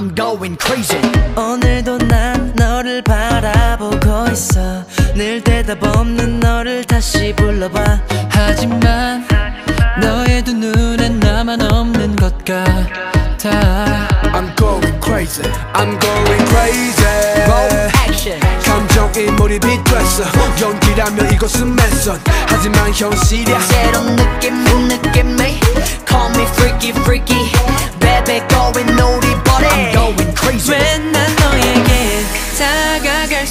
I'm going crazy. 오늘도 난 너를 바라보고 있어. 늘 대답 없는 너를 다시 불러봐. 하지만 너의 두 눈엔 나만 없는 것 같아 I'm going crazy. I'm going crazy. Roll action. 감정이 몰입이 됐어. 연기라면 이것은 맨선 하지만 현실이야. 새로운 느낌이 느낌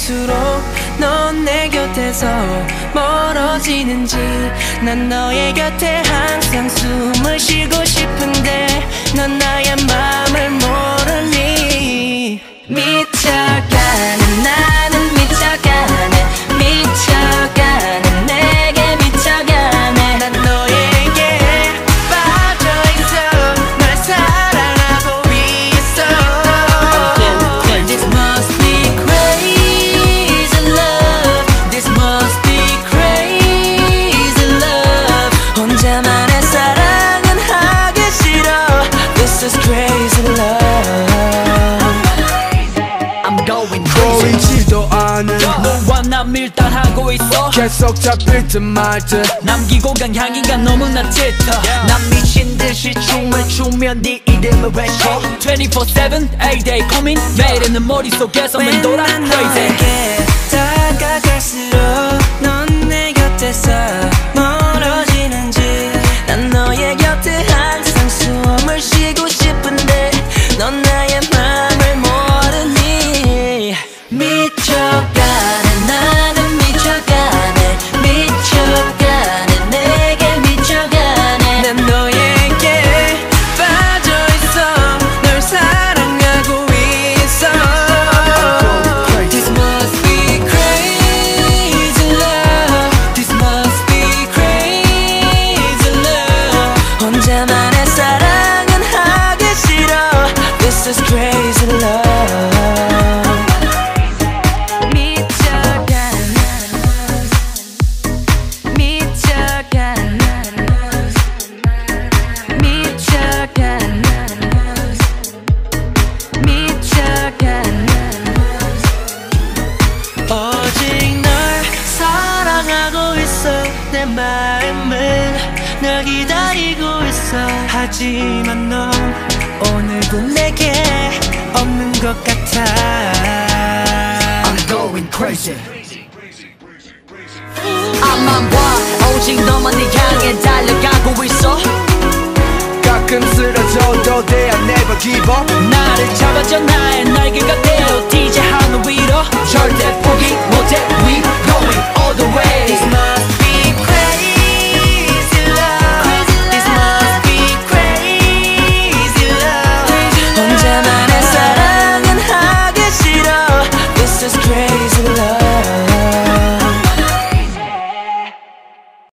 갈수록 넌 내 곁에서 멀어지는지. 난 너의 곁에 항상 숨을 쉬고 싶은데 넌 나의 마음을 모르니. 미 crazy love. I'm going crazy. 보이지도 않은 너와 난 밀당하고 있어. 계속 잡힐 듯 말 듯. 남기고 간 향기가 너무나 짙어. 난 미친 듯이 춤을 추면 네 이름을 외쳐. 24-7 A-Day coming 매일은 내 머릿속에서만 돌아. 난 crazy. 다가갈수록 넌 내 곁에서 멀어지는지. 난 너의 곁에 항상 미쳐가는 나는 미쳐가네 미쳐가네 내게 미쳐가네 난 너에게 빠져있어 널 사랑하고 있어 This must be crazy love This must be crazy love 혼자만의 사랑은 하기 싫어 This is crazy love 마음은 널 기다리고 있어. 하지만 넌 오늘도 내게 없는 것 같아. I'm going crazy. 앞만 봐. 오직 너만 내 향해 달려가고 있어. 가끔 쓰러져도 they are never give up. 나를 잡아줘. 나의 날개가 돼.